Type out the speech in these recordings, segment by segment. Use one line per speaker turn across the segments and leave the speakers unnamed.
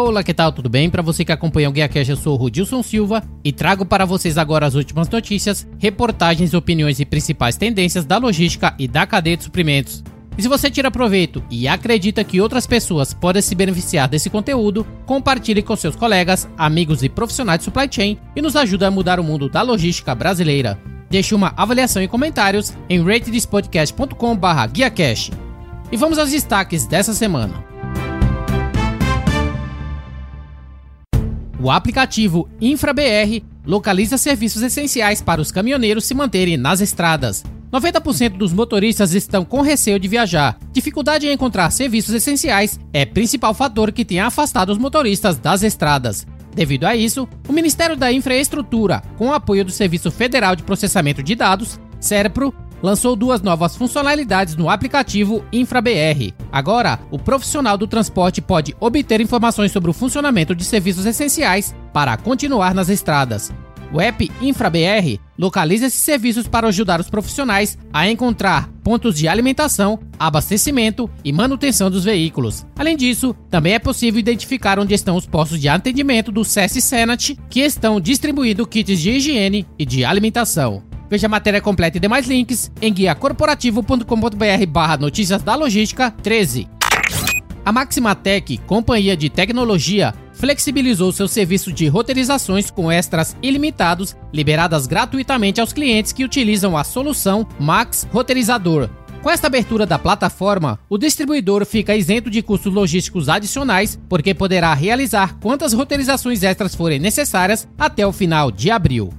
Olá, que tal? Tudo bem? Para você que acompanha o Guia Cash, eu sou o Rudilson Silva e trago para vocês agora as últimas notícias, reportagens, opiniões e principais tendências da logística e da cadeia de suprimentos. E se você tira proveito e acredita que outras pessoas podem se beneficiar desse conteúdo, compartilhe com seus colegas, amigos e profissionais de supply chain e nos ajude a mudar o mundo da logística brasileira. Deixe uma avaliação e comentários em ratedspodcast.com/guiacash. E vamos aos destaques dessa semana. O aplicativo InfraBR localiza serviços essenciais para os caminhoneiros se manterem nas estradas. 90% dos motoristas estão com receio de viajar. Dificuldade em encontrar serviços essenciais é principal fator que tem afastado os motoristas das estradas. Devido a isso, o Ministério da Infraestrutura, com o apoio do Serviço Federal de Processamento de Dados, SERPRO, lançou duas novas funcionalidades no aplicativo InfraBR. Agora, o profissional do transporte pode obter informações sobre o funcionamento de serviços essenciais para continuar nas estradas. O app InfraBR localiza esses serviços para ajudar os profissionais a encontrar pontos de alimentação, abastecimento e manutenção dos veículos. Além disso, também é possível identificar onde estão os postos de atendimento do SESC Senat que estão distribuindo kits de higiene e de alimentação. Veja a matéria completa e demais links em guiacorporativo.com.br barra notícias da logística 13. A Maximatec, companhia de tecnologia, flexibilizou seu serviço de roteirizações com extras ilimitados, liberadas gratuitamente aos clientes que utilizam a solução Max Roteirizador. Com esta abertura da plataforma, o distribuidor fica isento de custos logísticos adicionais, porque poderá realizar quantas roteirizações extras forem necessárias até o final de abril.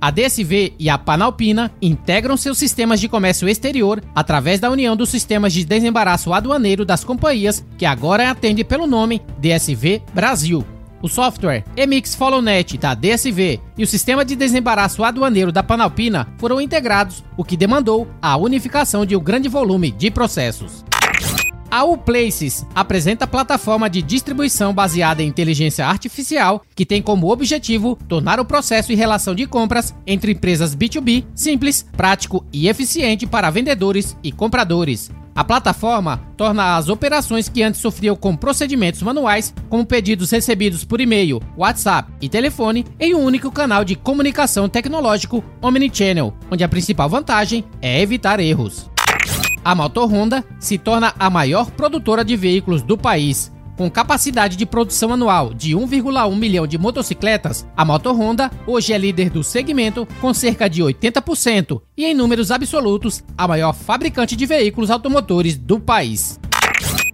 A DSV e a Panalpina integram seus sistemas de comércio exterior através da união dos sistemas de desembaraço aduaneiro das companhias, que agora atende pelo nome DSV Brasil. O software Emix FollowNet da DSV e o sistema de desembaraço aduaneiro da Panalpina foram integrados, o que demandou a unificação de um grande volume de processos. A Uplaces apresenta plataforma de distribuição baseada em inteligência artificial que tem como objetivo tornar o processo e relação de compras entre empresas B2B simples, prático e eficiente para vendedores e compradores. A plataforma torna as operações que antes sofriam com procedimentos manuais, como pedidos recebidos por e-mail, WhatsApp e telefone, em um único canal de comunicação tecnológico Omnichannel, onde a principal vantagem é evitar erros. A Motor Honda se torna a maior produtora de veículos do país. Com capacidade de produção anual de 1,1 milhão de motocicletas, a Motor Honda hoje é líder do segmento com cerca de 80% e, em números absolutos, a maior fabricante de veículos automotores do país.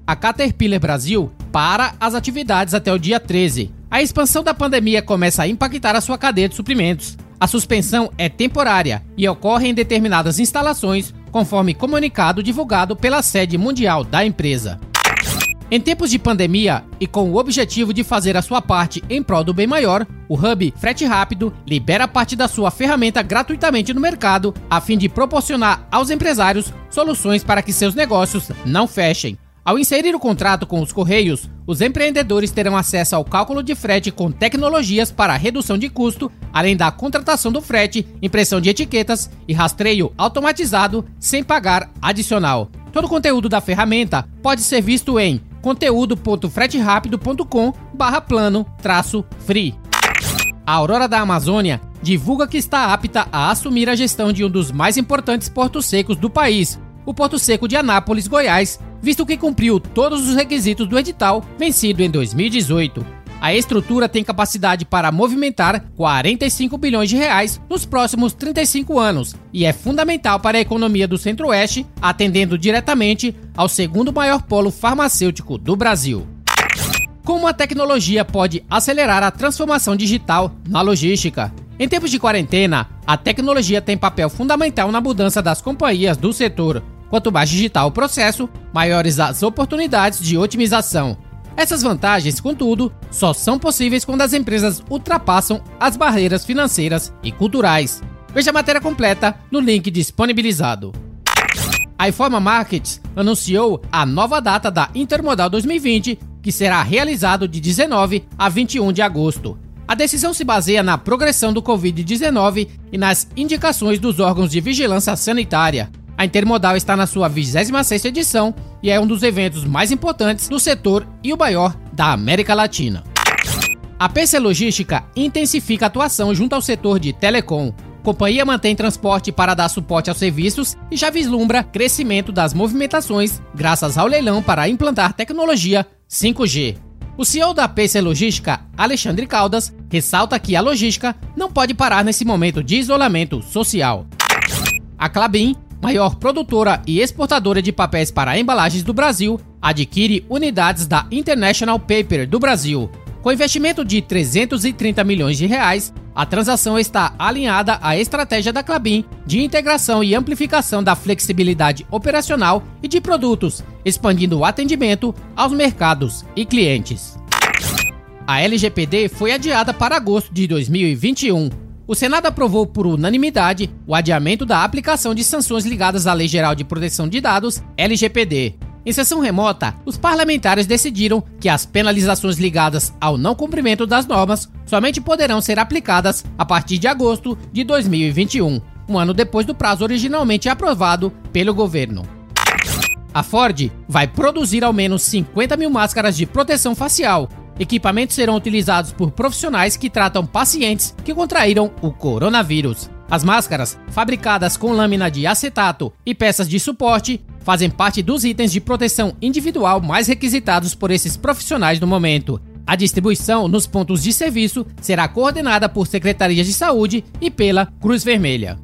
A Caterpillar Brasil para as atividades até o dia 13. A expansão da pandemia começa a impactar a sua cadeia de suprimentos. A suspensão é temporária e ocorre em determinadas instalações conforme comunicado divulgado pela sede mundial da empresa. Em tempos de pandemia e com o objetivo de fazer a sua parte em prol do bem maior, o Hub Frete Rápido libera parte da sua ferramenta gratuitamente no mercado, a fim de proporcionar aos empresários soluções para que seus negócios não fechem. Ao inserir o contrato com os Correios, os empreendedores terão acesso ao cálculo de frete com tecnologias para redução de custo, além da contratação do frete, impressão de etiquetas e rastreio automatizado sem pagar adicional. Todo o conteúdo da ferramenta pode ser visto em conteúdo.freterapido.com/plano-free. A Aurora da Amazônia divulga que está apta a assumir a gestão de um dos mais importantes portos secos do país, o Porto Seco de Anápolis, Goiás, visto que cumpriu todos os requisitos do edital vencido em 2018. A estrutura tem capacidade para movimentar 45 bilhões de reais nos próximos 35 anos e é fundamental para a economia do Centro-Oeste, atendendo diretamente ao segundo maior polo farmacêutico do Brasil. Como a tecnologia pode acelerar a transformação digital na logística? Em tempos de quarentena, a tecnologia tem papel fundamental na mudança das companhias do setor. Quanto mais digital o processo, maiores as oportunidades de otimização. Essas vantagens, contudo, só são possíveis quando as empresas ultrapassam as barreiras financeiras e culturais. Veja a matéria completa no link disponibilizado. A Informa Markets anunciou a nova data da Intermodal 2020, que será realizado de 19 a 21 de agosto. A decisão se baseia na progressão do Covid-19 e nas indicações dos órgãos de vigilância sanitária. A Intermodal está na sua 26ª edição e é um dos eventos mais importantes do setor e o maior da América Latina. A PC Logística intensifica a atuação junto ao setor de telecom. Companhia mantém transporte para dar suporte aos serviços e já vislumbra crescimento das movimentações graças ao leilão para implantar tecnologia 5G. O CEO da PC Logística, Alexandre Caldas, ressalta que a logística não pode parar nesse momento de isolamento social. A Clabin, maior produtora e exportadora de papéis para embalagens do Brasil, adquire unidades da International Paper do Brasil. Com investimento de 330 milhões de reais, a transação está alinhada à estratégia da Clabin de integração e amplificação da flexibilidade operacional e de produtos, expandindo o atendimento aos mercados e clientes. A LGPD foi adiada para agosto de 2021. O Senado aprovou por unanimidade o adiamento da aplicação de sanções ligadas à Lei Geral de Proteção de Dados, LGPD, em sessão remota, os parlamentares decidiram que as penalizações ligadas ao não cumprimento das normas somente poderão ser aplicadas a partir de agosto de 2021, um ano depois do prazo originalmente aprovado pelo governo. A Ford vai produzir ao menos 50 mil máscaras de proteção facial. Equipamentos serão utilizados por profissionais que tratam pacientes que contraíram o coronavírus. As máscaras, fabricadas com lâmina de acetato e peças de suporte, fazem parte dos itens de proteção individual mais requisitados por esses profissionais no momento. A distribuição nos pontos de serviço será coordenada por secretarias de saúde e pela Cruz Vermelha.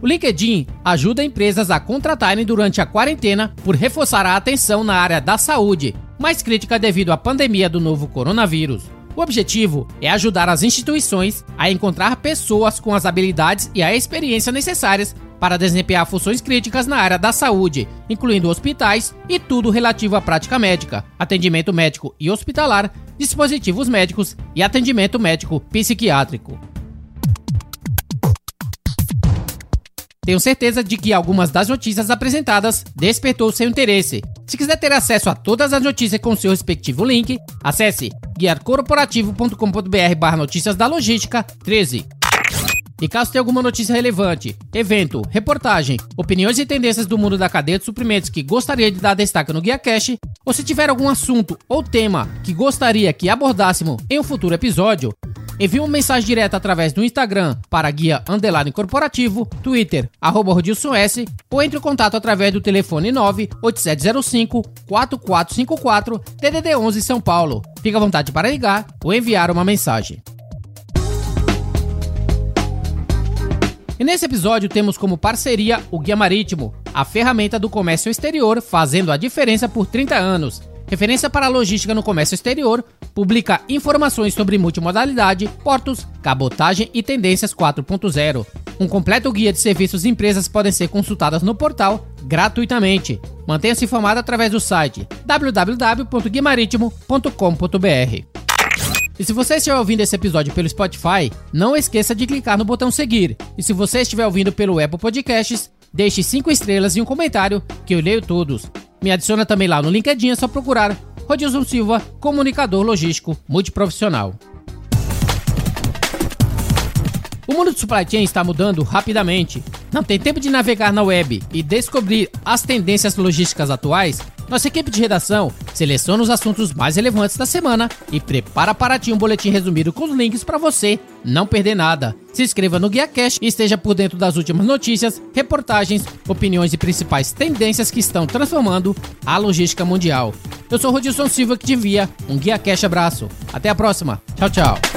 O LinkedIn ajuda empresas a contratarem durante a quarentena por reforçar a atenção na área da saúde, mais crítica devido à pandemia do novo coronavírus. O objetivo é ajudar as instituições a encontrar pessoas com as habilidades e a experiência necessárias para desempenhar funções críticas na área da saúde, incluindo hospitais e tudo relativo à prática médica, atendimento médico e hospitalar, dispositivos médicos e atendimento médico psiquiátrico. Tenho certeza de que algumas das notícias apresentadas despertou seu interesse. Se quiser ter acesso a todas as notícias com seu respectivo link, acesse guiarcorporativo.com.br barra notícias da logística 13. E caso tenha alguma notícia relevante, evento, reportagem, opiniões e tendências do mundo da cadeia de suprimentos que gostaria de dar destaque no Guia Cash, ou se tiver algum assunto ou tema que gostaria que abordássemos em um futuro episódio, envie uma mensagem direta através do Instagram para guia underline corporativo, Twitter, arroba Rodilson S, ou entre em contato através do telefone 98705 4454 DDD 11 São Paulo. Fique à vontade para ligar ou enviar uma mensagem. E nesse episódio temos como parceria o Guia Marítimo, a ferramenta do comércio exterior fazendo a diferença por 30 anos. Referência para logística no comércio exterior, publica informações sobre multimodalidade, portos, cabotagem e tendências 4.0. Um completo guia de serviços e empresas podem ser consultadas no portal gratuitamente. Mantenha-se informado através do site www.guimaritimo.com.br. E se você estiver ouvindo esse episódio pelo Spotify, não esqueça de clicar no botão seguir. E se você estiver ouvindo pelo Apple Podcasts, deixe 5 estrelas e um comentário que eu leio todos. Me adiciona também lá no LinkedIn, é só procurar Rodilson Silva, comunicador logístico multiprofissional. O mundo do supply chain está mudando rapidamente. Não tem tempo de navegar na web e descobrir as tendências logísticas atuais? Nossa equipe de redação seleciona os assuntos mais relevantes da semana e prepara para ti um boletim resumido com os links para você não perder nada. Se inscreva no Guia Cash e esteja por dentro das últimas notícias, reportagens, opiniões e principais tendências que estão transformando a logística mundial. Eu sou Rodilson Silva que te envia um Guia Cash abraço. Até a próxima. Tchau, tchau.